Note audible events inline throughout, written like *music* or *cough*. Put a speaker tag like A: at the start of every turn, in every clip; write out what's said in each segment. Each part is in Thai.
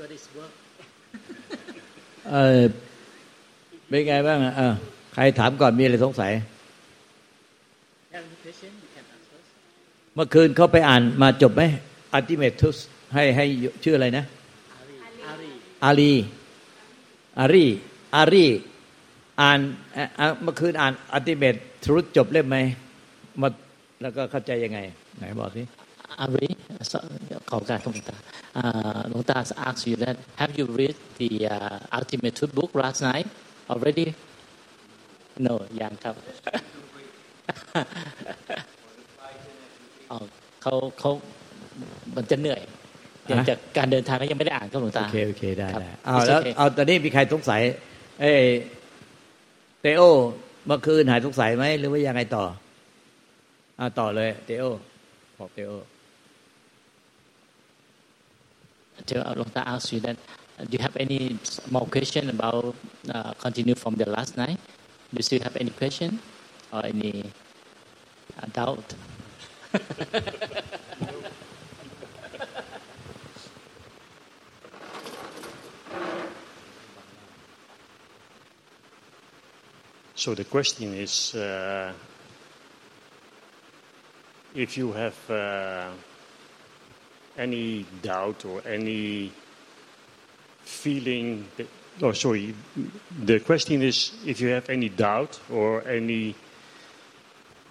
A: I'm not sure this work
B: เออเป็นไงบ้างอะเออใครถามก่อนมีอะไรสงสัย
A: have any question you can ask first
B: เมื่อคืนเขาไปอ่านมาจบไหมอัติเมทุสให้ให้ชื่ออะไรนะ
A: Ari
B: อาลีอารี อารี อ่านเอ่ออะเมื่อคืนอ่านอัติเมทรุสจบเล่มไหมมาแล้วก็เข้าใจยังไง ไหนบอกสิ
A: Ari ขอการคำหลวงตาอ่าหลวงตา ask you that have you read the uh, ultimate truth book last night already no ยังครับอ๋อเขาเขามันจะเหนื่อยเนื่องจากการเดินทางก็ยังไม่ได้อ่านครับหลวงตา
B: โอเค โอเค ได้
A: ครับ
B: ได้เอา
A: It's
B: แล้ว
A: okay
B: เอาตอนนี้มีใครสงสัย เอ้ยเตโอเมื่อคืนหายสงสัยไหมหรือว่ายังไงต่อเอาต่อเลย เตโอบอกเตโอ
A: Uh, Long Ta ask you that uh, do you have any more question about uh, continue from the last night? Do you still have any question or any uh, doubt? *laughs*
C: So the question is uh, if you have uh, any doubt or any feeling. That, oh, sorry. The question is if you have any doubt or any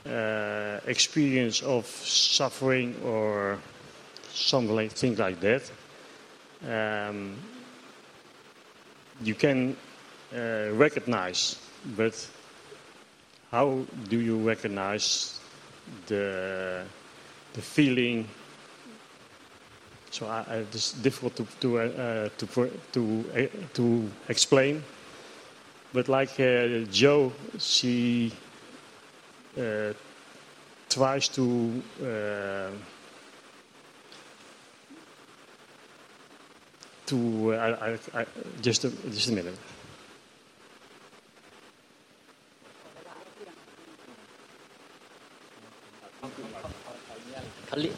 C: uh, experience of suffering or something like things like that. Um, you can uh, recognize, but how do you recognize the the feeling? So I, I, it's difficult to to uh, uh, to to uh, to explain. But like uh, Joe, she tries to. To I, I, just a, just a minute.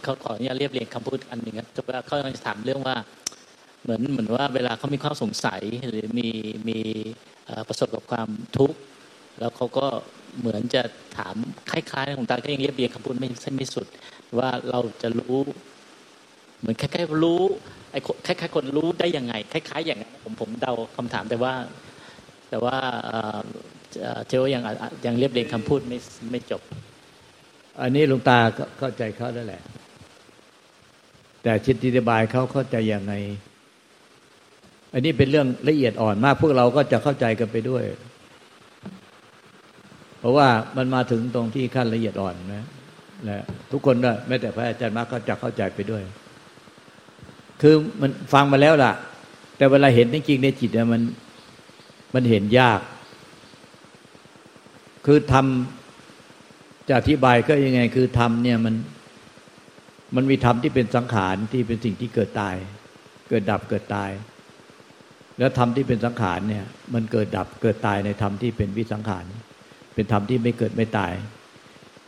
A: เขาขออนุญาตเรียบเรียงคำพูดอันหนึ่งครับแต่ว่าเขาจะถามเรื่องว่า เหมือนเหมือนว่าเวลาเขามีความสงสัยหรือมีมีประสบกับความทุกข์แล้วเขาก็เหมือนจะถามคล้ายๆของตาก็ยังเรียบเรียงคำพูดไม่ไม่สุด ว่าเราจะรู้ เหมือนคล้ายๆรู้ไอ้คล้ายๆคนรู้ได้ยังไง คล้าย ๆ อย่างนั้ผมผมเดาคำถามแต่ว่า แต่ว่าเอ่อเอ่อเทวยังอะยังเรียบเรียงคำพูดไม่ไม่จบ
B: อันนี้หลวงตาก็เข้าใจเขาแล้วแหละ แต่ชิตติบายเขาเข้าใจยังไง อันนี้เป็นเรื่องละเอียดอ่อนมาก พวกเราก็จะเข้าใจกันไปด้วย เพราะว่ามันมาถึงตรงที่ขั้นละเอียดอ่อนนะและทุกคนด้วยแม้แต่พระอาจารย์มากก็จะเข้าใจไปด้วย คือมันฟังมาแล้วล่ะ แต่เวลาเห็นจริงๆในจิตเนี่ยมันมันเห็นยาก คือทำ จะอธิบายก็ยังไง คือธรรมเนี่ยมัน มันมีธรรมที่เป็นสังขารที่เป็นสิ่งที่เกิดตาย เกิดดับเกิดตาย แล้วธรรมที่เป็นสังขารเนี่ย มันเกิดดับเกิดตายในธรรมที่เป็นวิสังขาร เป็นธรรมที่ไม่เกิดไม่ตาย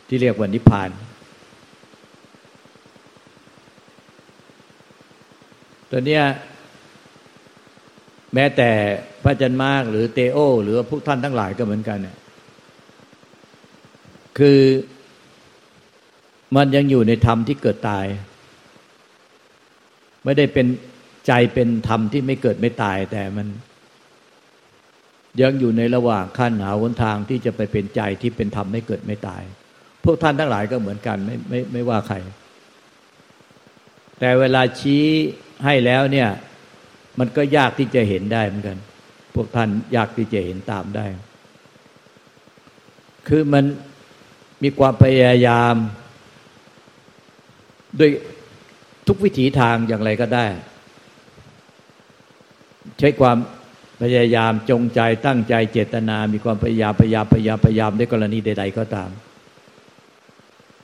B: ที่เรียกว่านิพพานตัวเนี้ยแม้แต่พระจันมากหรือเตโอ หรือพวกท่านทั้งหลายก็เหมือนกันเนี่ย คือมันยังอยู่ในธรรมที่เกิดตาย ไม่ได้เป็นใจเป็นธรรมที่ไม่เกิดไม่ตาย แต่มัน ยังอยู่ในระหว่างขั้นหาหนทางที่จะไปเป็นใจที่เป็นธรรมไม่เกิดไม่ตาย พวกท่านทั้งหลายก็เหมือนกันไม่ไม่ไม่ว่าใคร แต่เวลาชี้ให้แล้วเนี่ย มันก็ยากที่จะเห็นได้เหมือนกัน พวกท่านยากที่จะเห็นตามได้ คือมัน มีความพยายาม ด้วยทุกวิถีทางอย่างไรก็ได้ ใช้ความพยายามจงใจตั้งใจเจตนา มีความพยายามพยายามพยายามพยายามในกรณีใด ๆ ก็ตาม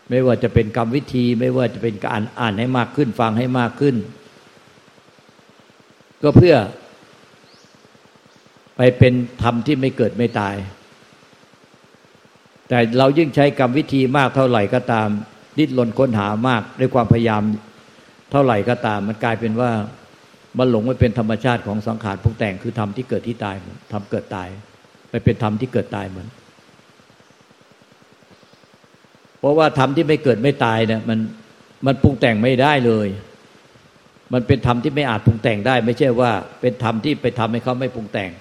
B: ไม่ว่าจะเป็นกรรมวิธี ไม่ว่าจะเป็นการอ่านให้มากขึ้น ฟังให้มากขึ้น ก็เพื่อไปเป็นธรรมที่ไม่เกิดไม่ตาย แต่เรายิ่งใช้กรรมวิธีมากเท่าไหร่ก็ตาม ดิ้นรนค้นหามากด้วยความพยายามเท่าไหร่ก็ตาม มันกลายเป็นว่ามันหลงไปเป็นธรรมชาติของสังขารปรุงแต่งคือธรรมที่เกิดที่ตายทำเกิดตาย ไปเป็นธรรมที่เกิดตายเหมือน เพราะว่าธรรมที่ไม่เกิดไม่ตายเนี่ยมันมันปรุงแต่งไม่ได้เลย มันเป็นธรรมที่ไม่อาจปรุงแต่งได้ ไม่ใช่ว่าเป็นธรรมที่ไปทำให้เขาไม่ปรุงแต่ง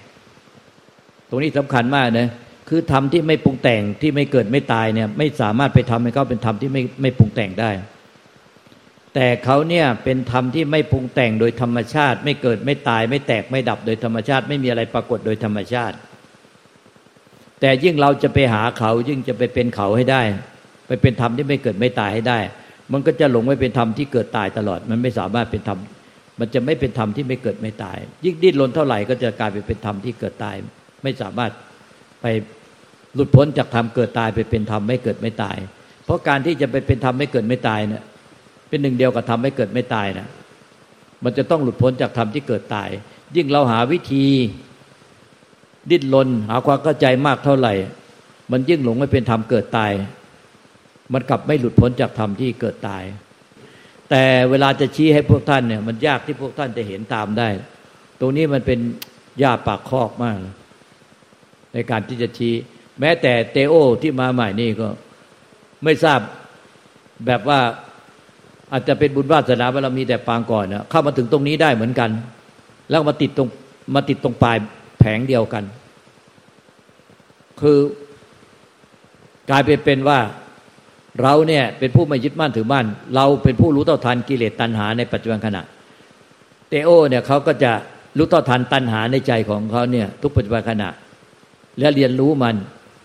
B: ตรงนี้สำคัญมากนะ คือธรรมที่ไม่ปรุงแต่งที่ไม่เกิดไม่ตายเนี่ย ไม่สามารถไปทำให้เขาเป็นธรรมที่ไม่ไม่ปรุงแต่งได้ แต่เขาเนี่ยเป็นธรรมที่ไม่ปรุงแต่งโดยธรรมชาติ ไม่เกิดไม่ตายไม่แตกไม่ดับโดยธรรมชาติ ไม่มีอะไรปรากฏโดยธรรมชาติ แต่ยิ่งเราจะไปหาเขายิ่งจะไปเป็นเขาให้ได้ ไปเป็นธรรมที่ไม่เกิดไม่ตายให้ได้ มันก็จะหลงไว้เป็นธรรมที่เกิดตายตลอด มันไม่สามารถเป็นธรรมมันจะไม่เป็นธรรมที่ไม่เกิดไม่ตาย ยิ่งดิ้นรนเท่าไหร่ก็จะกลายไปเป็นธรรมที่เกิดตาย ไม่สามารถไป หลุดพ้นจากธรรมเกิดตายไปเป็นธรรมไม่เกิดไม่ตาย เพราะการที่จะไปเป็นธรรมไม่เกิดไม่ตายเนี่ยเป็นหนึ่งเดียวกับธรรมไม่เกิดไม่ตายนะมันจะต้องหลุดพ้นจากธรรมที่เกิดตาย ยิ่งเราหาวิธีดิ้นรนหาความเข้าใจมากเท่าไหร่ มันยิ่งหลงไม่เป็นธรรมเกิดตาย มันกลับไม่หลุดพ้นจากธรรมที่เกิดตาย แต่เวลาจะชี้ให้พวกท่านเนี่ยมันยากที่พวกท่านจะเห็นตามได้ ตรงนี้มันเป็นยาปากคอกมาก ในการที่จะชี้ แม้แต่เตโอที่มาใหม่นี่ก็ไม่ทราบแบบว่าอาจจะเป็นบุญวาสนาบารมีแต่ปางก่อนนะเข้ามาถึงตรงนี้ได้เหมือนกัน แล้วมาติดตรงมาติดตรงปลายแผงเดียวกัน คือกลายเป็นเป็นว่าเราเนี่ยเป็นผู้ไม่ยึดมั่นถือมั่น เราเป็นผู้รู้เท่าทันกิเลสตัณหาในปัจจุบันขณะ เตโอเนี่ยเขาก็จะรู้เท่าทันตัณหาในใจของเขาเนี่ยทุกปัจจุบันขณะ และเรียนรู้มัน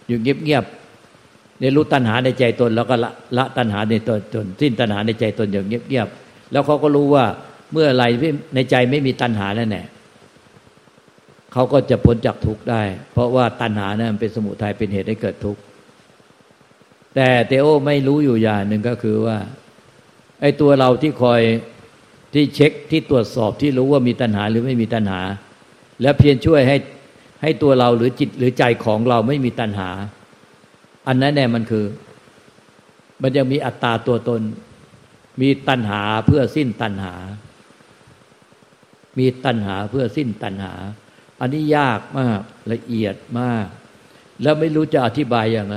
B: อยู่เงียบๆเรียนรู้ตัณหาในใจตน แล้วก็ละละตัณหาในตนจนสิ้นตัณหาในใจตนอย่างเงียบๆแล้วเขาก็รู้ว่าเมื่อไรในใจไม่มีตัณหาแล้วแน่เขาก็จะพ้นจากทุกข์ได้ เพราะว่าตัณหานะั้นเป็นสมุทัยเป็นเหตุให้เกิดทุกข์แต่เตโอไม่รู้อยู่อย่างหนึ่งก็คือว่าไอ้ตัวเราที่คอยที่เช็คที่ตรวจสอบที่รู้ว่ามีตัณหาหรือไม่มีตัณหา แล้วเพียรช่วยให้ ให้ตัวเราหรือจิตหรือใจของเราไม่มีตัณหา อันนั้นแน่มันคือ มันยังมีอัตตาตัวตน มีตัณหาเพื่อสิ้นตัณหา มีตัณหาเพื่อสิ้นตัณหา อันนี้ยากมากละเอียดมาก แล้วไม่รู้จะอธิบายยังไง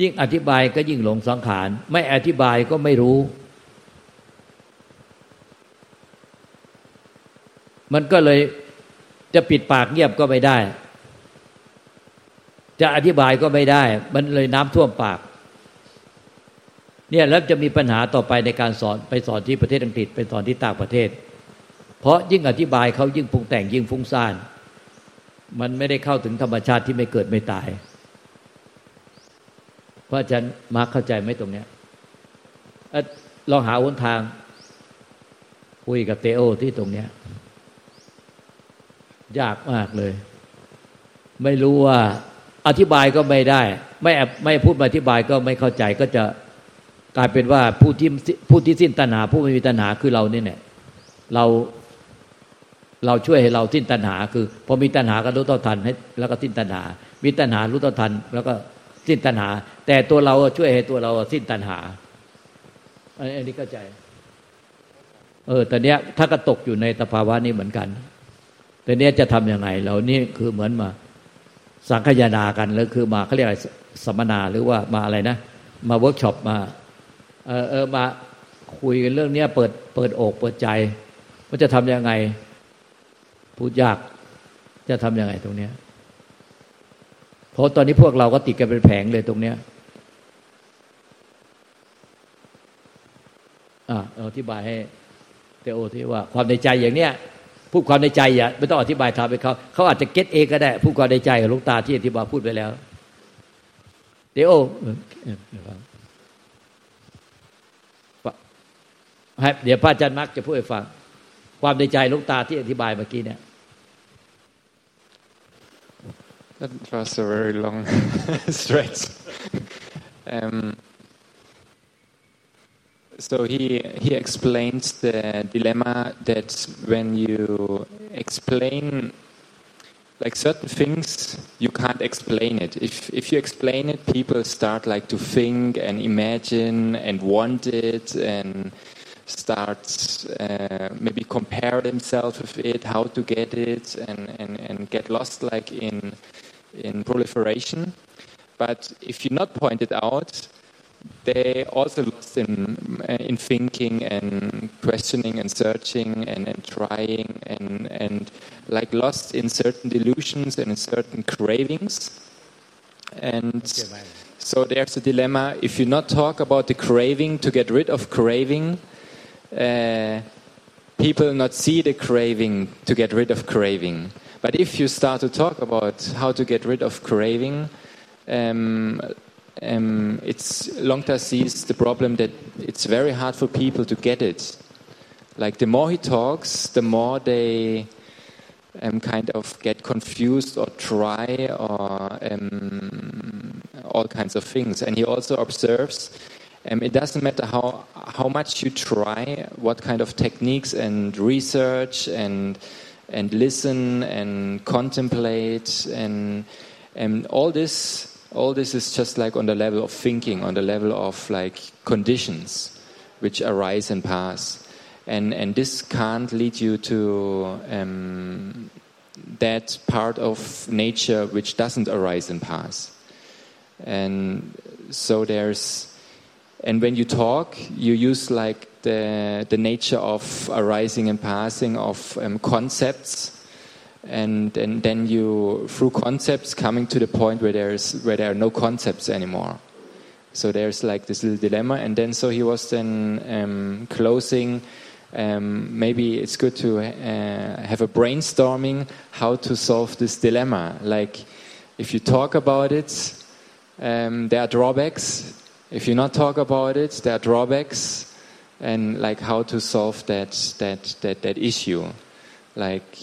B: ยิ่งอธิบายก็ยิ่งหลงสังขาร ไม่อธิบายก็ไม่รู้มันก็เลย จะปิดปากเงียบก็ไม่ได้ จะอธิบายก็ไม่ได้ มันเลยน้ำท่วมปาก เนี่ยแล้วจะมีปัญหาต่อไปในการสอนไปสอนที่ประเทศอังกฤษไปสอนที่ต่างประเทศ เพราะยิ่งอธิบายเขายิ่งปรุงแต่งยิ่งฟุ้งซ่าน มันไม่ได้เข้าถึงธรรมชาติที่ไม่เกิดไม่ตาย เพราะฉะนั้นมาร์คเข้าใจไหมตรงเนี้ยลองหาวนทางคุยกับเตโอที่ตรงเนี้ย ยากมากเลย ไม่รู้ว่าอธิบายก็ไม่ได้ ไม่ไม่พูดมาอธิบายก็ไม่เข้าใจก็จะกลายเป็นว่าผู้ที่ผู้ที่สิ้นตัณหา ผู้ไม่มีตัณหาคือเราเนี่ยเราเราช่วยให้เราสิ้นตัณหา คือพอมีตัณหาก็รู้ต่อทันให้แล้วก็สิ้นตัณหา มีตัณหารู้ต่อทัน แล้วก็สิ้นตัณหา แต่ตัวเราช่วยให้ตัวเราสิ้นตัณหาอันนี้เข้าใจ เออตอนเนี้ยถ้าก็ตกอยู่ในสภาวะนี้เหมือนกัน แต่เนี้ยจะทำยังไงเรานี่คือเหมือนมาสังคายนากันแล้วคือมาเขาเรียกอะไรสัมมนาหรือว่ามาอะไรนะ มาเวิร์กช็อปมาเออเออมาคุยกันเรื่องเนี้ยเปิดเปิดอกเปิดใจว่าจะทำยังไง พูดยากจะทำยังไงตรงเนี้ยเพราะตอนนี้พวกเราก็ติดกันเป็นแผงเลยตรงเนี้ยอ่าอธิบายให้เตโอที่ว่า ความในใจอย่างเนี้ย พูดความในใจอย่าไม่ต้องอธิบายทำไปเขาเขาอาจจะเก็ตเองก็ได้ พูดความในใจกับลูกตาที่อธิบายพูดไปแล้ว เดี๋ยวเดี๋ยวพระอาจารย์มักจะพูดให้ฟัง ความในใจลูกตาที่อธิบายเมื่อกี้เนี่ย
D: That was a very long stretch. um, So he he explains the dilemma that when you explain like certain things you can't explain it. If if you explain it, people start like to think and imagine and want it and start uh, maybe compare themselves with it, how to get it, and, and, and get lost like in in proliferation. But if you not point it out, they also lost in in thinking and questioning and searching and, and trying and and like lost in certain delusions and in certain cravings. And so there's a dilemma. If you not talk about the craving to get rid of craving, uh, people not see the craving to get rid of craving. But if you start to talk about how to get rid of craving, um, um, it's Longta sees the problem that it's very hard for people to get it. Like the more he talks, the more they um, kind of get confused or try or um, all kinds of things. And he also observes um, it doesn't matter how how much you try, what kind of techniques and research and and listen and contemplate and and all this all this is just like on the level of thinking, on the level of like conditions which arise and pass. And, and this can't lead you to um, that part of nature which doesn't arise and pass. And so there's, and when you talk, you use like the, the nature of arising and passing of um, concepts and, and then you through concepts coming to the point where there's where there are no concepts anymore. So there's like this little dilemma and then so he was then um, closing um, maybe it's good to uh, have a brainstorming how to solve this dilemma. Like if you talk about it um, there are drawbacks. If you not talk about it there are drawbacks and like how to solve that that that, that issue like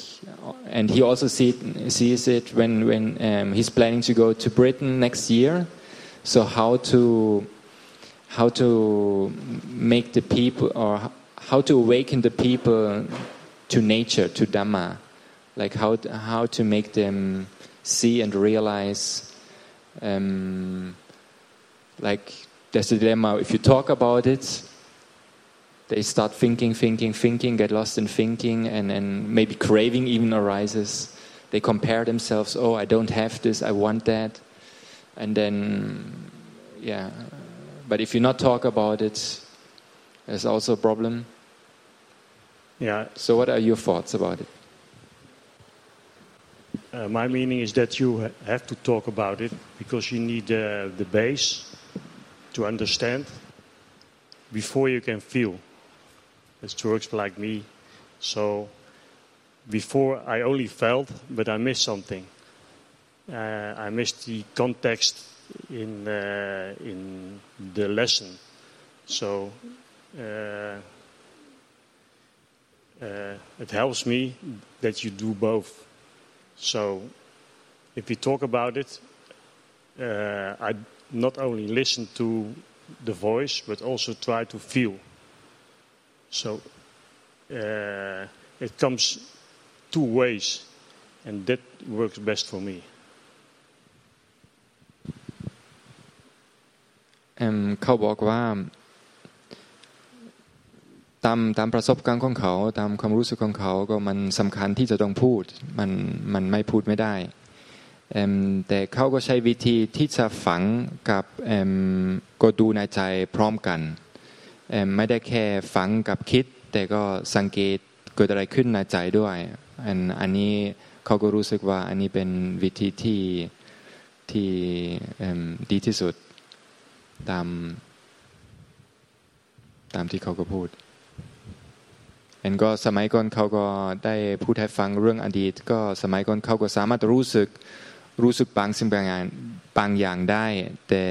D: and he also see, sees it when when um, he's planning to go to Britain next year. So how to how to make the people or how to awaken the people to nature to Dhamma, like how how to make them see and realize. Um, like there's a dilemma if you talk about it they start thinking, thinking, thinking, get lost in thinking, and, and maybe craving even arises. They compare themselves, oh, I don't have this, I want that. And then, yeah. But if you not talk about it, there's also a problem.
C: Yeah.
D: So, what are your thoughts about it?
C: Uh, my meaning is that you have to talk about it because you need uh, the base to understand before you can feel. It works like me. So before I only felt, but I missed something. Uh, I missed the context in uh, in the lesson. So uh, uh, it helps me that you do both. So if we talk about it, uh, I not only listen to the voice, but also try to feel. So uh, it comes two ways, and that works best for me.
D: เขาบอกว่าตามตามประสบการณ์ของเขา ตามความรู้สึกของเขาก็มันสำคัญที่จะต้องพูดมันมันไม่พูดไม่ได้แต่เขาก็ใช้วิธีที่จะฝังกับก็ดูในใจพร้อมกัน ไม่ได้แค่ฟังกับคิด แต่ก็สังเกตเกิดอะไรขึ้นในใจด้วยอันอันนี้เขาก็รู้สึกว่าอันนี้เป็นวิธีที่ที่ดีที่สุดตามตามที่เขาก็พูดอันก็สมัยก่อนเขาก็ได้พูดให้ฟังเรื่องอดีต ก็สมัยก่อนเขาก็สามารถรู้สึกรู้สึกบางสิ่งบางอย่างบางอย่างได้ แต่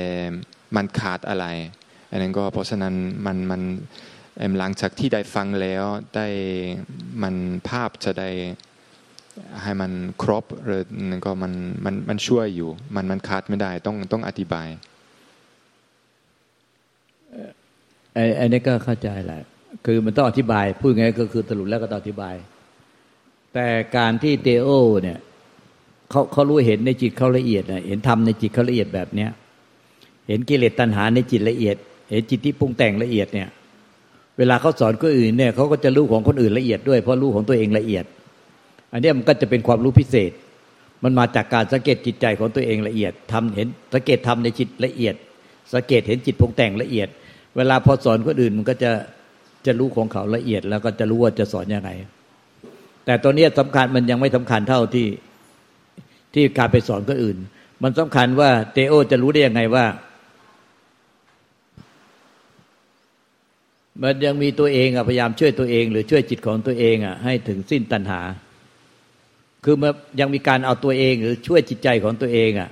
D: มันขาดอะไร อันนั้นก็เพราะฉะนั้นมันมันหลังจากที่ได้ฟังแล้วได้มันภาพจะได้ให้มันครบหรือนั่นก็มันมันมันช่วยอยู่ มันมันขาดไม่ได้ต้องต้องอธิบาย
B: ไอ้ไอ้นี่ก็เข้าใจแหละคือมันต้องอธิบาย พูดไงก็คือสรุปแล้วก็ต้องอธิบาย แต่การที่เตโอ เนี่ยเขาเขารู้เห็นในจิตเขาละเอียดเห็นธรรมในจิตเขาละเอียดแบบเนี้ย เห็นกิเลสตัณหาในจิตละเอียด เห็นจิตที่ปรุงแต่งละเอียดเนี่ย เวลาเขาสอนคนอื่นเนี่ยเขาก็จะรู้ของคนอื่นละเอียดด้วยเพราะรู้ของตัวเองละเอียด อันนี้มันก็จะเป็นความรู้พิเศษ มันมาจากการสังเกตจิตใจของตัวเองละเอียดทำเห็นสังเกตทำในจิตละเอียด สังเกตเห็นจิตพงแต่งละเอียด เวลาพอสอนคนอื่นมันก็จะจะรู้ของเขาละเอียด แล้วก็จะรู้ว่าจะสอนยังไง แต่ตัวนี้สำคัญมันยังไม่สำคัญเท่าที่ที่การไปสอนคนอื่น มันสำคัญว่าเตโอจะรู้ได้ยังไงว่า มันยังมีตัวเองอะพยายามช่วยตัวเอง หรือช่วยจิตของตัวเองอะให้ถึงสิ้นตัณหา คือมันยังมีการเอาตัวเองหรือช่วยจิตใจของตัวเองอะ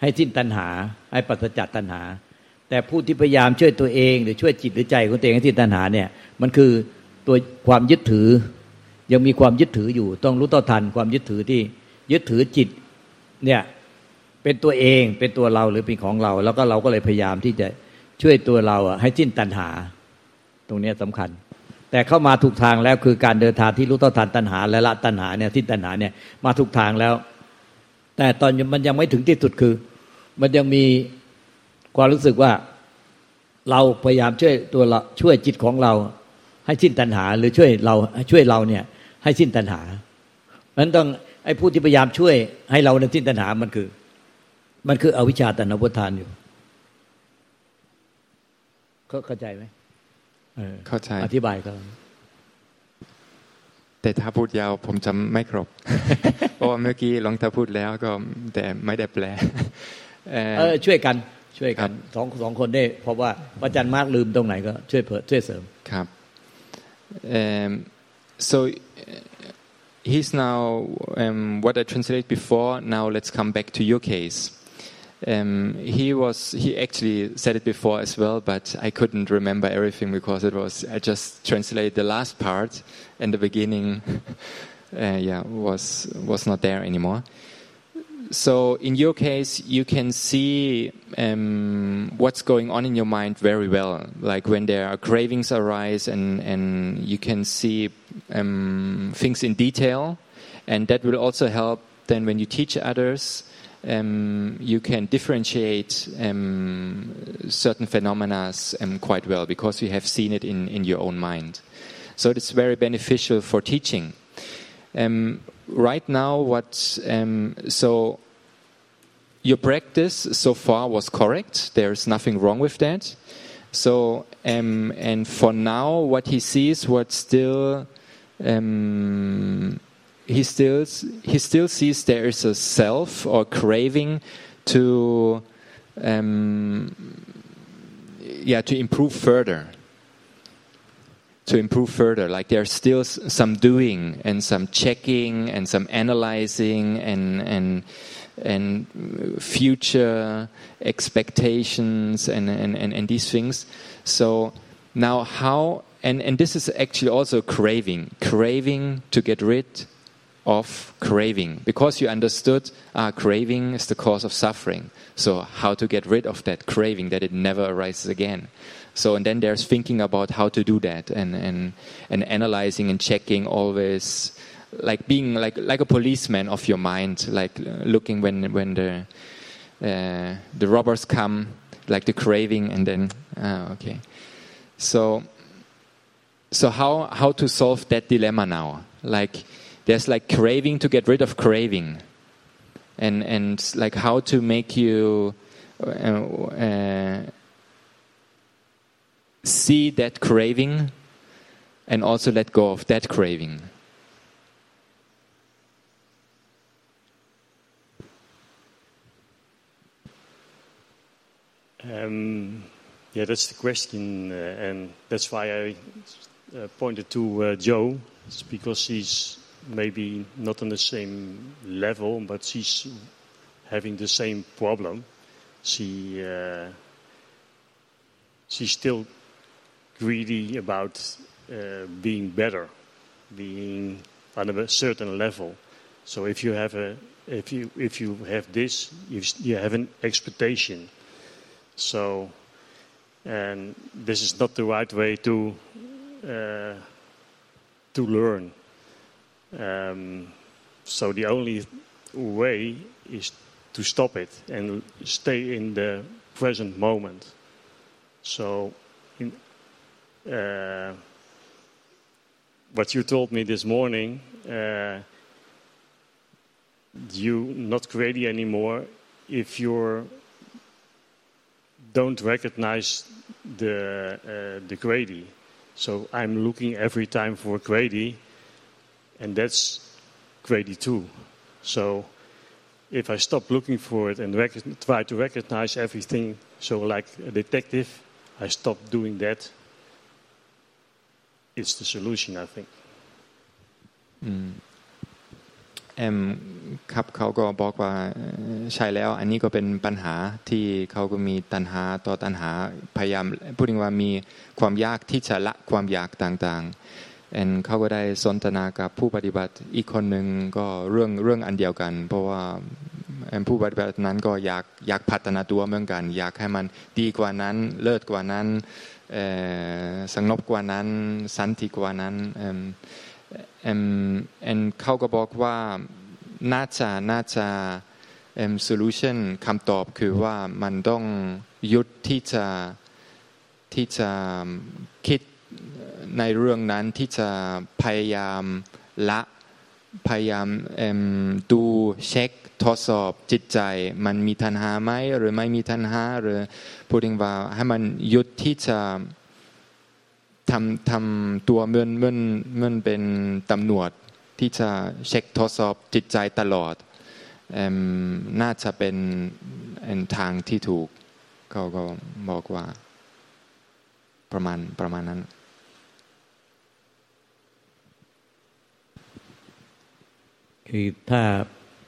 B: ให้สิ้นตัณหา ให้ปัสจัดตัณหา แต่ผู้ที่พยายามช่วยตัวเอง หรือช่วยจิตหรือใจของตัวเองให้สิ้นตัณหาเนี่ย มันคือตัวความยึดถือ ยังมีความยึดถืออยู่ ต้องรู้ต่อทันความยึดถือที่ยึดถือจิตเนี่ยเป็นตัวเองเป็นตัวเราหรือเป็นของเรา แล้วก็เราก็เลยพยายามที่จะช่วยตัวเราอะให้สิ้นตัณหา ตรงนี้สำคัญ แต่เข้ามาถูกทางแล้วคือการเดินทางที่รู้ต่อทันตัณหา และละตัณหาเนี่ยสิ้นตัณหาเนี่ยมาถูกทางแล้ว แต่ตอนมันยังไม่ถึงที่สุดคือ มันยังมีความรู้สึกว่าเราพยายามช่วยตัวเราช่วยจิตของเรา ให้สิ้นตัณหา หรือช่วยเราช่วยเราเนี่ยให้สิ้นตัณหาเพราะนั้นต้องไอ้ผู้ที่พยายามช่วยให้เราในสิ้นตัณหามันคือ มันคืออวิชชาตัณหาพุทานอยู่เข้าใจไหม
D: เข้าใจ
B: อธิบายก็
D: แต่ถ้าพูดยาวผมจำไม่ครบ เพราะว่าเมื่อกี้ลองถ้าพูดแล้วก็แต่ไม่ได้แปล
B: เออช่วยกันช่วยกันสองสองคนได้เพราะว่าอาจารย์มากลืมตรงไหนก็ช่วยเพิ่มช่วยเสริม
D: ครับ so he's now um, what I translated before. Now let's come back to your case. Um, he was he actually said it before as well, but I couldn't remember everything because it was I just translated the last part and the beginning. *laughs* Uh, yeah, was was not there anymore so in your case, you can see um, what's going on in your mind very well. Like when there are cravings arise, and and you can see um, things in detail, and that will also help. Then when you teach others, um, you can differentiate um, certain phenomena um, quite well because you have seen it in, in your own mind. So it's very beneficial for teaching. Um, right now, what um, so your practice so far was correct. There's nothing wrong with that. So um, and for now, what he sees, what still um, he still he still sees there is a self or craving to um, yeah to improve further to improve further. Like there's still some doing and some checking and some analyzing and and and future expectations and, and, and, and these things. So now how and, and this is actually also craving, craving to get rid of craving because you understood ah, craving is the cause of suffering. So how to get rid of that craving that it never arises again. So and then there's thinking about how to do that and and and analyzing and checking always like being like like a policeman of your mind like looking when when the uh, the robbers come like the craving and then uh, okay so so how how to solve that dilemma now like there's like craving to get rid of craving and and like how to make you uh, uh see that craving and also let go of that craving.
C: Um, yeah, that's the question, uh, and that's why I uh, pointed to uh, Joe. It's because he's maybe not on the same level, but she's having the same problem. She uh, she's still greedy about uh, being better, being on a certain level. So if you have a if you if you have this, you, you have an expectation. So, and this is not the right way to uh, to learn. Um, so the only way is to stop it and stay in the present moment. So uh, what you told me this morning, uh, you not greedy anymore if you don't recognize the uh, the grady. So I'm looking every time for grady, and that's grady too. So if I stop looking for it and rec- try to recognize everything, so like a detective, I stop doing that. It's the solution, I think.
D: อืมแอมครับเขาก็บอกว่าใช่แล้ว อันนี้ก็เป็นปัญหาที่เขาก็มีตัณหาต่อตัณหาพยายามพูดถึงว่ามีความยากที่จะละความอยากต่างๆ แอนเขาก็ได้สนทนากับผู้ปฏิบัติอีกคนหนึ่งก็เรื่องเรื่องอันเดียวกัน เพราะว่าแอมผู้ปฏิบัตินั้นก็อยากอยากพัฒนาตัวเหมือนกัน อยากให้มันดีกว่านั้น เลิศกว่านั้นสงบกว่านั้น สันติกว่านั้นเอมเอมเอ็นเขาก็บอกว่าน่าจะน่าจะเอ็ม solution คำตอบคือว่ามันต้องหยุดที่จะที่จะคิด ในเรื่องนั้นที่จะพยายามละพยายามมดูเช็คทดสอบจิตใจ มันมีทันหาไหมหรือไม่มีทันหาหรือพูดถึงว่าให้มันหยุดที่จะทำทำตัวเมือนเมือนเมือนเป็นตำรวจที่จะเช็คทดสอบจิตใจตลอดอน่าจะเป็นทางที่ถูกเขาก็บอกว่าประมาณประมาณนั้น
B: คือถ้า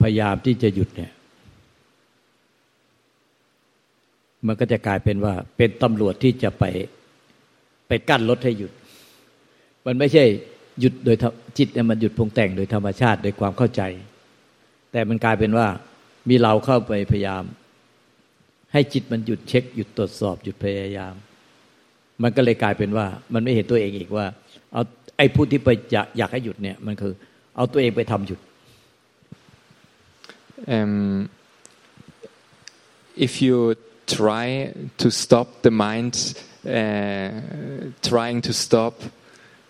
B: พยายามที่จะหยุดเนี่ย มันก็จะกลายเป็นว่า เป็นตำรวจที่จะไปไปกั้นรถให้หยุด มันไม่ใช่หยุดโดยจิตเนี่ยมันหยุดปรุงแต่งโดยธรรมชาติโดยความเข้าใจ แต่มันกลายเป็นว่ามีเราเข้าไปพยายาม ให้จิตมันหยุดเช็ค หยุดตรวจสอบ หยุดพยายาม มันก็เลยกลายเป็นว่า มันไม่เห็นตัวเองอีกว่า เอาไอ้ผู้ที่ไปอยากอยากให้หยุดเนี่ย มันคือ เอาตัวเองไปทำหยุด
D: um, if you try to stop the mind, uh, trying to stop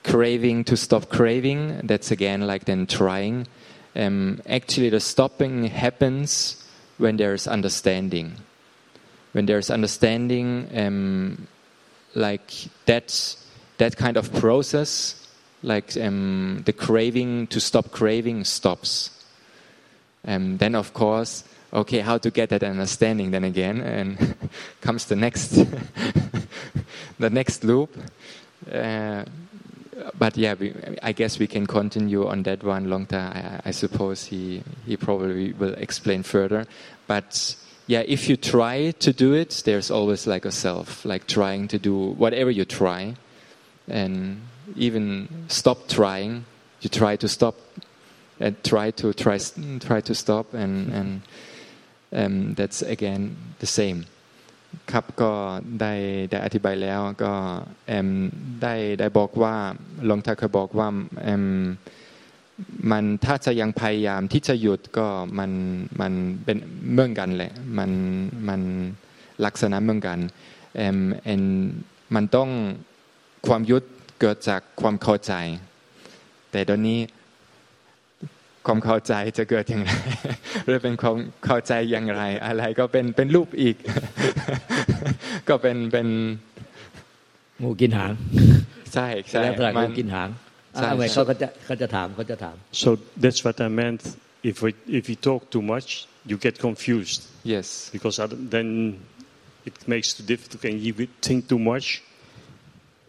D: craving, to stop craving, that's again like then trying. Um, actually, the stopping happens when there's understanding. When there's understanding, um, like that's that kind of process, like um, the craving to stop craving stops. And then, of course, okay, how to get that understanding then again, and *laughs* comes the next, *laughs* the next loop. Uh, but yeah, we, I guess we can continue on that one long time. I, I suppose he, he probably will explain further. But yeah, if you try to do it, there's always like a self, like trying to do whatever you try, and even stop trying. You try to stop and try to try try to stop and and um, that's again the same ครับก็ได้ได้อธิบายแล้วก็แอมได้ได้บอกว่าหลวงตาเคยบอกว่าแอมมันถ้าจะยังพยายามที่จะหยุดก็มันมันเป็นเมื่องกันแหละมันมันลักษณะเมื่องกันแอมเอ็นมันต้องความยุดเกิดจากความเข้าใจ แต่ตอนนี้ ความเข้าใจจะเกิดอย่างไรหรือเป็นความเข้าใจอย่างไร อะไรก็เป็นเป็นรูปอีก ก็เป็นเป็น
B: งูกินหาง
D: ใช่ใช่
B: แล้วแต่
D: มั
B: งูกินหาง
D: ใช่
B: อะทำไมเขาก็จะเขาจะถามเขาจะถาม
C: So that's what I meant. If we if you talk too much, you get confused
D: yes
C: because other- then it makes it difficult and you think too much,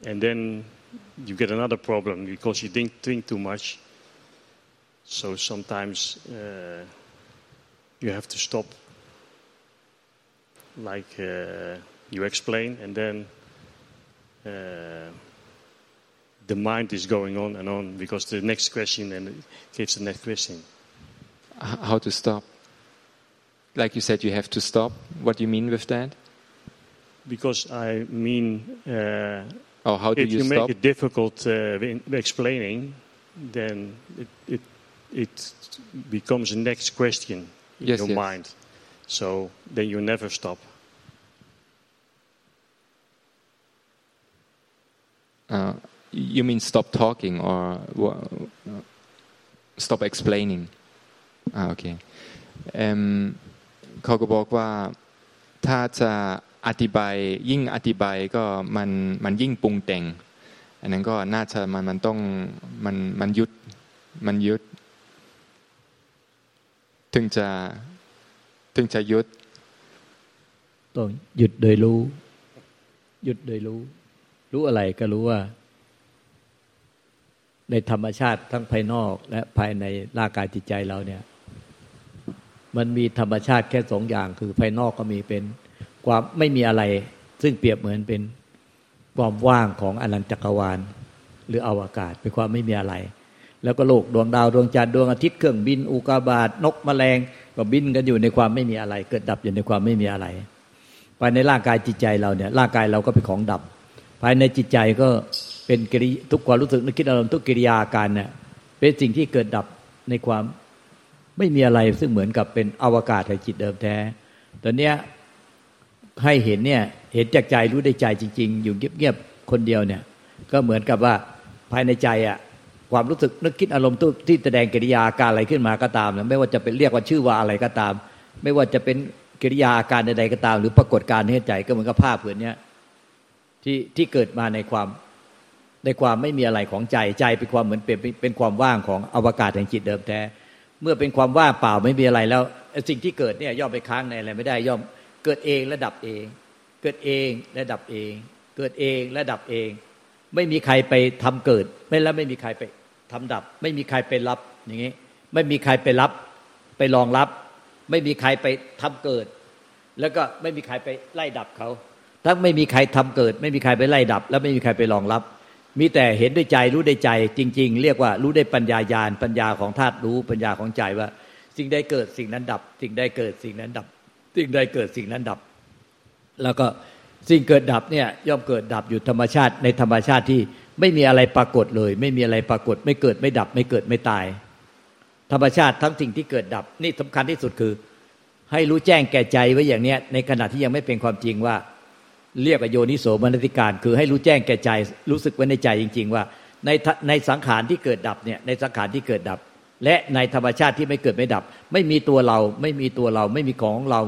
C: and then you get another problem because you think think too much. So sometimes uh, you have to stop, like uh, you explain, and then uh, the mind is going on and on because the next question and it gives the next question.
D: How to stop? Like you said you have to stop. What do you mean with that?
C: Because I mean, uh,
D: or how do
C: if
D: you,
C: you,
D: stop?
C: make it difficult uh, in explaining, then it, it it becomes a next question in
D: Yes,
C: your
D: yes.
C: mind. So then you never stop.
D: uh, you mean stop talking or stop explaining อ่าโอเคเขาก็บอกว่าถ้าจะอธิบายยิ่งอธิบายก็มันมันยิ่งปรุงแต่งอันนั้นก็น่าจะมันมันต้องมันมันยุดมันยุด ถึงจะถึงจะยุด
B: ต้องหยุดโดยรู้ หยุดโดยรู้ รู้อะไรก็รู้ว่า ในธรรมชาติทั้งภายนอก และภายในร่างกายจิตใจเราเนี่ย มันมีธรรมชาติแค่สองอย่าง คือภายนอกก็มีเป็นความไม่มีอะไร ซึ่งเปรียบเหมือนเป็นความว่างของอนันตจักรวาล หรืออวกาศเป็นความไม่มีอะไร แล้วก็โลกดวงดาวดวงจันทร์ดวงอาทิตย์เครื่องบินอุกาบาตนกแมลงก็บินกันอยู่ในความไม่มีอะไร เกิดดับอยู่ในความไม่มีอะไร ภายในร่างกายจิตใจเราเนี่ยร่างกายเราก็เป็นของดับ ภายในจิตใจก็เป็นกิริทุกความรู้สึกนึกคิดอารมณ์ทุกกิริยาการเนี่ยเป็นสิ่งที่เกิดดับในความไม่มีอะไรซึ่งเหมือนกับเป็นอวกาศแห่งจิตเดิมแท้ตอนเนี้ยให้เห็นเนี่ยเห็นจากใจรู้ได้ใจจริง ๆ อยู่เงียบๆคนเดียวเนี่ย ก็เหมือนกับว่าภายในใจอะ ความรู้สึกนึกคิดอารมณ์ที่แสดงกิริยาการอะไรขึ้นมาก็ตามนะไม่ว่าจะเป็นเรียกว่าชื่อว่าอะไรก็ตาม ไม่ว่าจะเป็นกิริยาอาการใดๆก็ตาม หรือปรากฏการณ์ในใจก็เหมือนกับภาพผืนนี้ที่ที่เกิดมาในความในความไม่มีอะไรของใจใจเป็นความเหมือนเป็นเป็นความว่างของอวกาศแห่งจิตเดิมแท้เมื่อเป็นความว่างเปล่าไม่มีอะไรแล้ว สิ่งที่เกิดเนี่ยย่อมไปค้างในอะไรไม่ได้ย่อมเกิดเองและดับเอง เกิดเองและดับเอง เกิดเองและดับเอง ไม่มีใครไปทำเกิด ไม่แล้วไม่มีใครไป ทำดับ ไม่มีใครไปรับอย่างนี้ ไม่มีใครไปรับ ไปรองรับ ไม่มีใครไปทำเกิด แล้วก็ไม่มีใครไปไล่ดับเขาทั้งไม่มีใครทำเกิด ไม่มีใครไปไล่ดับ แล้วไม่มีใครไปรองรับ มีแต่เห็นด้วยใจรู้ด้วยใจ จริง ๆ เรียกว่ารู้ได้ปัญญายาณปัญญาของธาตุรู้ปัญญาของใจว่า สิ่งใดเกิดสิ่งนั้นดับ สิ่งใดเกิดสิ่งนั้นดับ สิ่งใดเกิดสิ่งนั้นดับ แล้วก็สิ่งเกิดดับเนี่ยย่อมเกิดดับอยู่ธรรมชาติในธรรมชาติที่ ไม่มีอะไรปรากฏเลย ไม่มีอะไรปรากฏ ไม่เกิดไม่ดับ ไม่เกิดไม่ตาย ธรรมชาติทั้งสิ่งที่เกิดดับ นี่สำคัญที่สุดคือ ให้รู้แจ้งแก่ใจไว้อย่างเนี้ย ในขณะที่ยังไม่เป็นความจริงว่า เรียกว่าโยนิโสมนติการ คือให้รู้แจ้งแก่ใจ รู้สึกไว้ในใจจริง ๆ ว่า ในในสังขารที่เกิดดับเนี่ยในสังขารที่เกิดดับ และในธรรมชาติที่ไม่เกิดไม่ดับ ไม่มีตัวเราไม่มีตัวเราไม่มีของเรา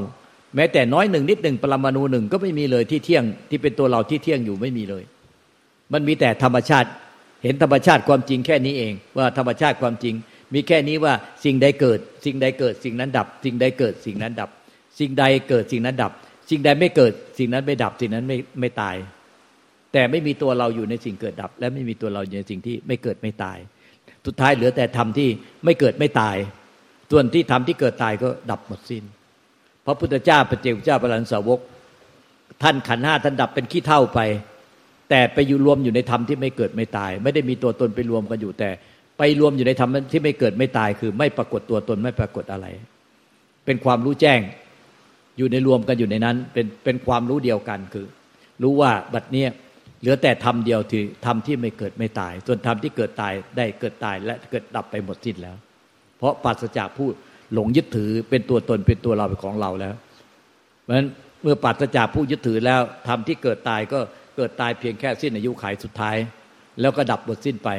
B: แม้แต่น้อยหนึ่งนิดหนึ่งปรมาณูหนึ่งก็ไม่มีเลยที่เที่ยงที่เป็นตัวเราที่เที่ยงอยู่ไม่มีเลย มันมีแต่ธรรมชาติ เห็นธรรมชาติความจริงแค่นี้เอง ว่าธรรมชาติความจริง มีแค่นี้ว่าสิ่งใดเกิด สิ่งใดเกิด สิ่งนั้นดับ สิ่งใดเกิด สิ่งนั้นดับ สิ่งใดเกิดสิ่งนั้นดับ สิ่งใดไม่เกิด สิ่งนั้นไม่ดับ สิ่งนั้นไม่ไม่ตาย แต่ไม่มีตัวเราอยู่ในสิ่งเกิดดับ และไม่มีตัวเราอยู่ในสิ่งที่ไม่เกิดไม่ตาย สุดท้ายเหลือแต่ธรรมที่ไม่เกิดไม่ตาย ส่วนที่ธรรมที่เกิดตายก็ดับหมดสิ้นพระพุทธเจ้าพระเจ้าเจ้าพระลันสาวก ท่านขันห้าท่านดับเป็นขี้เท่าไป แต่ไปอยู่รวมอยู่ในธรรมที่ไม่เกิดไม่ตาย ไม่ได้มีตัวตนไปรวมกันอยู่ แต่ไปรวมอยู่ในธรรมที่ไม่เกิดไม่ตาย คือ ไม่ปรากฏตัวตนไม่ปรากฏอะไร เป็นความรู้แจ้งอยู่ในรวมกันอยู่ในนั้น เป็นเป็นความรู้เดียวกันคือ รู้ว่าบัดเนี้ยเหลือแต่ธรรมเดียวที่ธรรมที่ไม่เกิดไม่ตาย ส่วนธรรมที่เกิดตายได้เกิดตายและเกิดดับไปหมดสิ้นแล้ว เพราะปัสจากผู้หลงยึดถือเป็นตัวตนเป็นตัวเราเป็นของเราแล้วเพราะฉะนั้นเมื่อปัสจากผู้ยึดถือแล้วธรรมที่เกิดตายก็ เกิดตายเพียงแค่สิ้นอายุขัยสุดท้าย แล้วก็ดับหมดสิ้นไป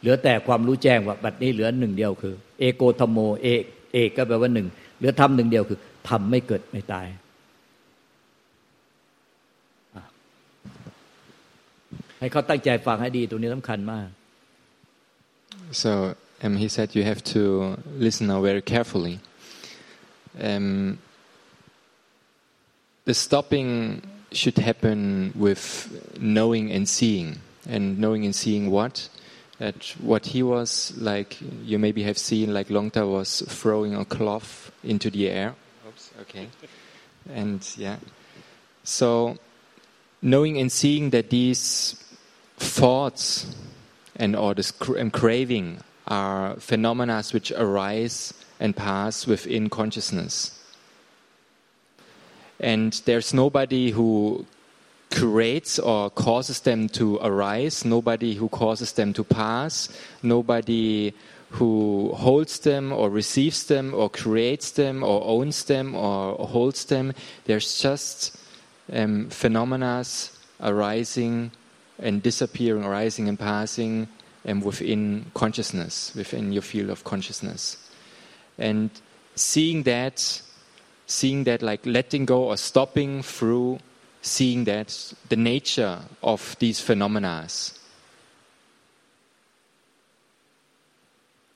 B: เหลือแต่ความรู้แจ้งว่าบัดนี้เหลือหนึ่งเดียวคือ เอโกธโมเอกเอกก็แปลว่าหนึ่งเหลือธรรมหนึ่งเดียวคือธรรมไม่เกิดไม่ตายให้เขาตั้งใจฟังให้ดีตรงนี้สำคัญมาก
D: so um, he said you have to listen now very carefully um, the stopping should happen with knowing and seeing. And knowing and seeing what? That what he was like you maybe have seen like Longta was throwing a cloth into the air. Oops okay. And yeah. So knowing and seeing that these thoughts and or this and craving are phenomena which arise and pass within consciousness. And there's nobody who creates or causes them to arise, nobody who causes them to pass, nobody who holds them or receives them or creates them or owns them or holds them. There's just um, phenomena arising and disappearing, arising and passing, and within consciousness, within your field of consciousness. And seeing that, seeing that like letting go or stopping through seeing that the nature of these phenomena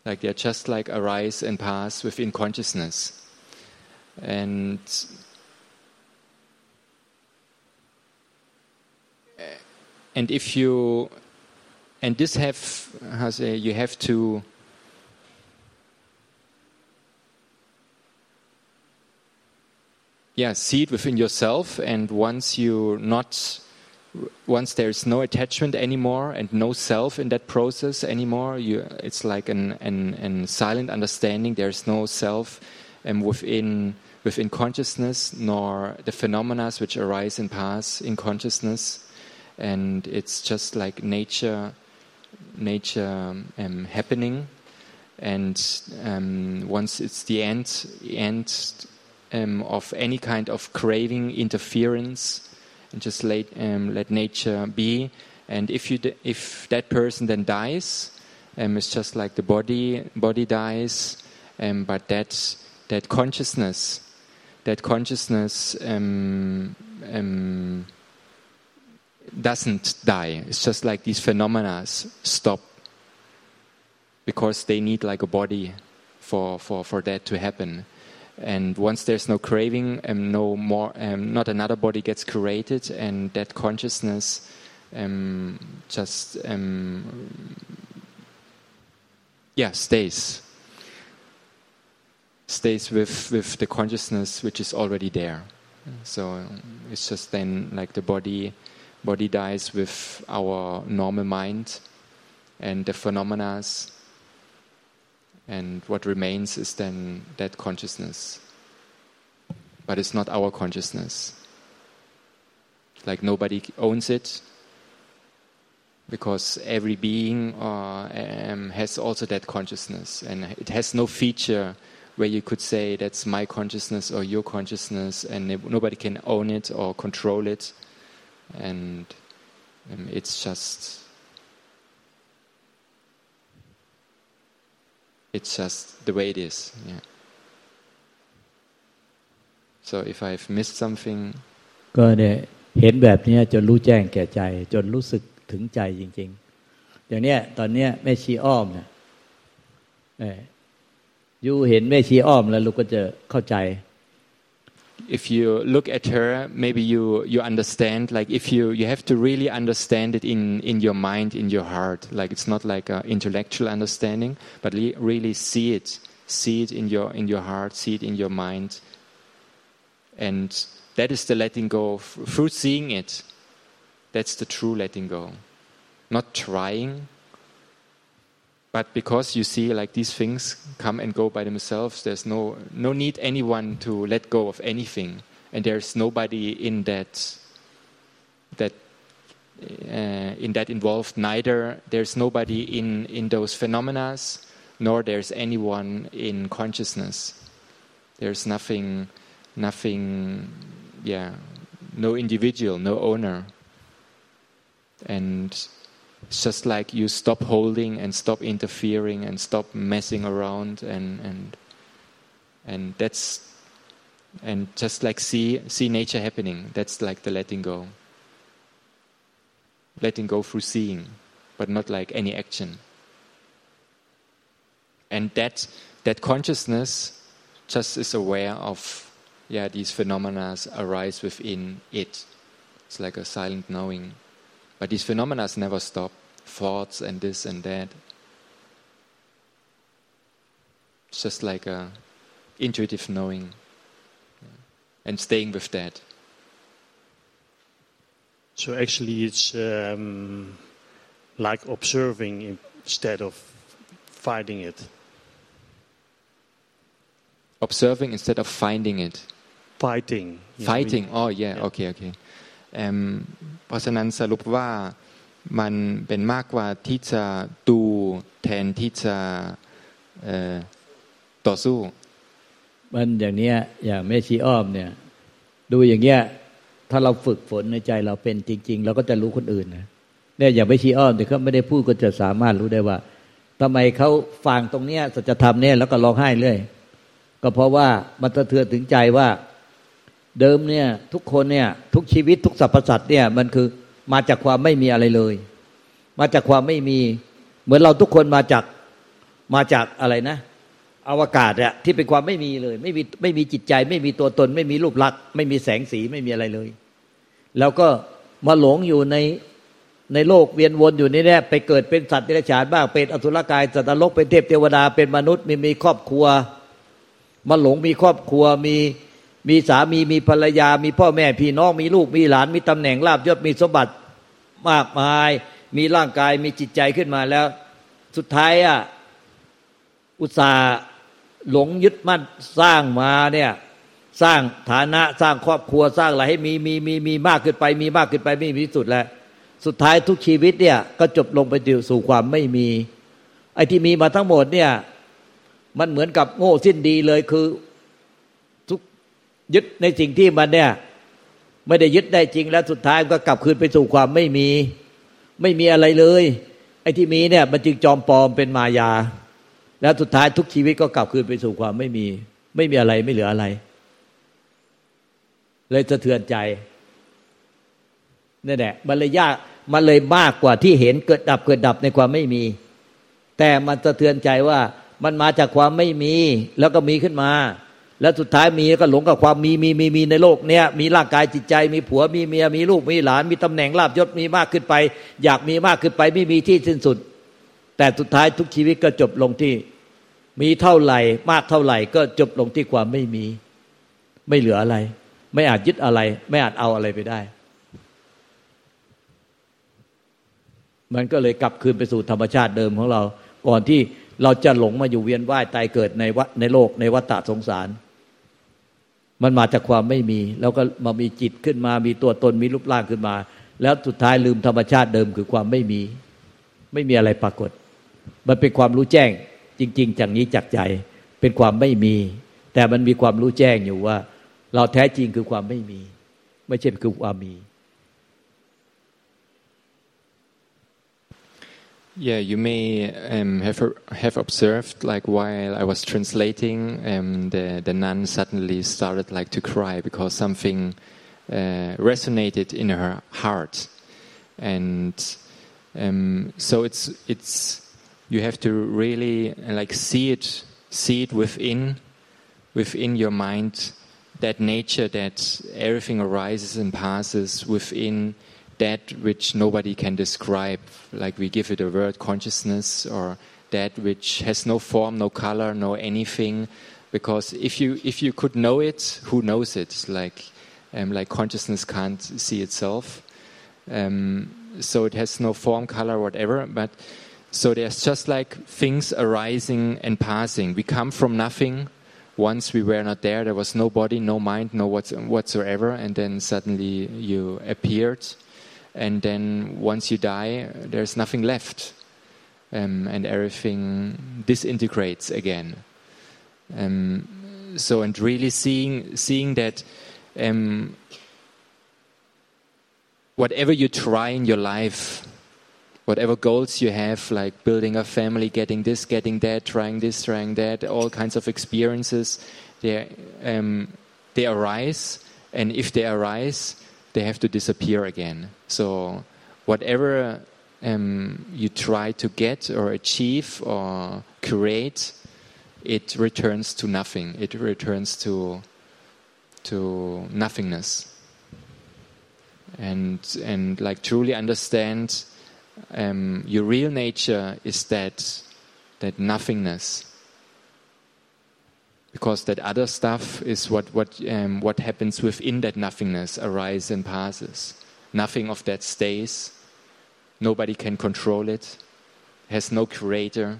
D: like they're just like arise and pass within consciousness. And and if you and this have how say you have to yeah see it within yourself and once you not once there's no attachment anymore and no self in that process anymore you it's like an an, an silent understanding. There's no self and within within consciousness nor the phenomena which arise and pass in consciousness. And it's just like nature nature um, happening. And um, once it's the end end um, of any kind of craving interference and just let um, let nature be and if you if that person then dies um, it's just like the body body dies um, but that that consciousness that consciousness um, um, doesn't die. It's just like these phenomena stop because they need like a body for, for, for that to happen. And once there's no craving, um, no more, um, not another body gets created, and that consciousness um, just um, yeah stays stays with with the consciousness which is already there. So it's just then like the body body dies with our normal mind and the phenomena and what remains is then that consciousness. But it's not our consciousness. Like nobody owns it. Because every being uh, um, has also that consciousness. And it has no feature where you could say that's my consciousness or your consciousness and nobody can own it or control it. And um, it's just it's just the way it is yeah so if I've missed something
B: ก็เนี่ยเห็นแบบนี้จนรู้แจ้งแก่ใจ จนรู้สึกถึงใจจริง ๆ อย่างเนี้ยตอนเนี้ยแม่ชีอ้อมเนี่ยอยู่เห็นแม่ชีอ้อมแล้วลูกก็จะเข้าใจ
D: if you look at her, maybe you, you understand, like if you, you have to really understand it in, in your mind, in your heart. Like it's not like an intellectual understanding, but really see it. See it in your, in your heart, see it in your mind. And that is the letting go. Through seeing it, that's the true letting go. Not trying, but because you see like these things come and go by themselves there's no no need anyone to let go of anything. And there's nobody in that that uh, in that involved neither. There's nobody in in those phenomena nor there's anyone in consciousness. There's nothing nothing yeah no individual no owner. And it's just like you stop holding and stop interfering and stop messing around and and and that's and just like see see nature happening. That's like the letting go. Letting go through seeing, but not like any action. And that that consciousness just is aware of yeah these phenomena arise within it. It's like a silent knowing. But these phenomena never stop thoughts and this and that. It's just like a intuitive knowing and staying with that.
C: So actually, it's um, like observing instead of fighting it.
D: Observing instead of finding it.
C: Fighting.
D: Fighting. Oh yeah. yeah. Okay. Okay. เพราะฉะนั้นสรุปว่ามันเป็นมากกว่าที่จะดูแทนที่จะต่อสู้
B: มันอย่างเนี้ยอย่างแม่ชีอ้อมเนี่ย ดูอย่างเงี้ยถ้าเราฝึกฝนในใจเราเป็นจริง ๆ เราก็จะรู้คนอื่นนะเนี่ยอย่าไปชี้อ้อมแต่เขาไม่ได้พูดก็จะสามารถรู้ได้ว่าทำไมเขาฟังตรงเนี้ยสัจธรรมเนี่ยแล้วก็ร้องไห้เรื่อยก็เพราะว่ามันสะเทือนถึงใจว่า เดิมเนี่ยทุกคนเนี่ยทุกชีวิตทุกสรรพสัตว์เนี่ยมันคือมาจากความไม่มีอะไรเลย มาจากความไม่มี เหมือนเราทุกคนมาจากมาจากอะไรนะ อวกาศอะที่เป็นความไม่มีเลย ไม่มีไม่มีจิตใจ ไม่มีตัวตน ไม่มีรูปลักษณ์ไม่มีแสงสีไม่มีอะไรเลย แล้วก็มาหลงอยู่ในในโลกเวียนวนอยู่นี่แน่ไปเกิดเป็นสัตว์เดรัจฉานบ้างเป็นอสุรกายสัตว์นรกเป็นเทพเทวดาเป็นมนุษย์มีมีครอบครัว มาหลงมีครอบครัวมี มีสามีมีภรรยา มีพ่อแม่พี่น้องมีลูกมีหลาน มีตำแหน่งลาบยศมีสมบัติมากมาย มีร่างกายมีจิตใจขึ้นมาแล้ว สุดท้ายอะอุตสาห์หลงยึดมั่นสร้างมาเนี่ยสร้างฐานะสร้างครอบครัวสร้างอะไรให้มีมีมีมีมากขึ้นไป มีมากขึ้นไปไม่มีที่สุดแล้วสุดท้ายทุกชีวิตเนี่ยก็จบลงไปสู่ความไม่มี ไอ้ที่มีมาทั้งหมดเนี่ยมันเหมือนกับโง่สิ้นดีเลยคือ ยึดในสิ่งที่มันเนี่ย ไม่ได้ยึดได้จริงแล้วสุดท้ายก็กลับคืนไปสู่ความไม่มี ไม่มีอะไรเลย ไอ้ที่มีเนี่ย มันจึงจอมปลอมเป็นมายา แล้วสุดท้ายทุกชีวิตก็กลับคืนไปสู่ความไม่มี ไม่มีอะไรไม่เหลืออะไร เลยสะเทือนใจนี่แหละมันเลยยากมันเลยมากกว่าที่เห็นเกิดดับเกิดดับในความไม่มี แต่มันสะเทือนใจว่ามันมาจากความไม่มีแล้วก็มีขึ้นมา แล้วสุดท้ายมีก็หลงกับความมีมีมีมีในโลกเนี้ยมีร่างกายจิตใจ มีผัวมีเมียมีลูกมีหลาน มีตำแหน่งลาบยศมีมากขึ้นไป อยากมีมากขึ้นไปไม่มีที่สิ้นสุด แต่สุดท้ายทุกชีวิตก็จบลงที่มีเท่าไหร่มากเท่าไหร่ ก็จบลงที่ความไม่มี ไม่เหลืออะไร ไม่อาจยึดอะไร ไม่อาจเอาอะไรไปได้ มันก็เลยกลับคืนไปสู่ธรรมชาติเดิมของเรา ก่อนที่เราจะหลงมาอยู่เวียนว่ายตายเกิดในวัในโลกในวัฏฏะสงสาร มันมาจากความไม่มี แล้วก็มามีจิตขึ้นมา มีตัวตนมีรูปร่างขึ้นมา แล้วสุดท้ายลืมธรรมชาติเดิมคือความไม่มี ไม่มีอะไรปรากฏ มันเป็นความรู้แจ้งจริง ๆจากนี้จากใจเป็นความไม่มี แต่มันมีความรู้แจ้งอยู่ว่า เราแท้จริงคือความไม่มี ไม่ใช่คือความมี
D: Yeah, you may um, have have observed, like while I was translating, um, the the nun suddenly started like to cry because something uh, resonated in her heart, and um, so it's it's you have to really like see it see it within within your mind that nature that everything arises and passes within that which nobody can describe, like we give it a word consciousness, or that which has no form, no color, no anything. Because if you if you could know it, who knows it? Like um, like consciousness can't see itself, um, so it has no form, color, whatever. But so there's just like things arising and passing. We come from nothing. Once we were not there, there was no body, no mind, no whatsoever, and then suddenly you appeared and then once you die, there's nothing left, um, and everything disintegrates again. Um, so, and really seeing seeing that um, whatever you try in your life, whatever goals you have, like building a family, getting this, getting that, trying this, trying that, all kinds of experiences, they um, they arise, and if they arise, they have to disappear again. So whatever um, you try to get or achieve or create, it returns to nothing. It returns to to nothingness. And and like truly understand um, your real nature is that that nothingness because that other stuff is what what um, what happens within that nothingness arises and passes. Nothing of that stays. Nobody can control it. Has no creator.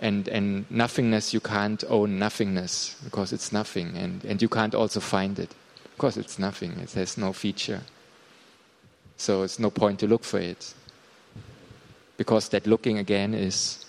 D: And and nothingness you can't own nothingness because it's nothing, and and you can't also find it because it's nothing. It has no feature. So it's no point to look for it because that looking again is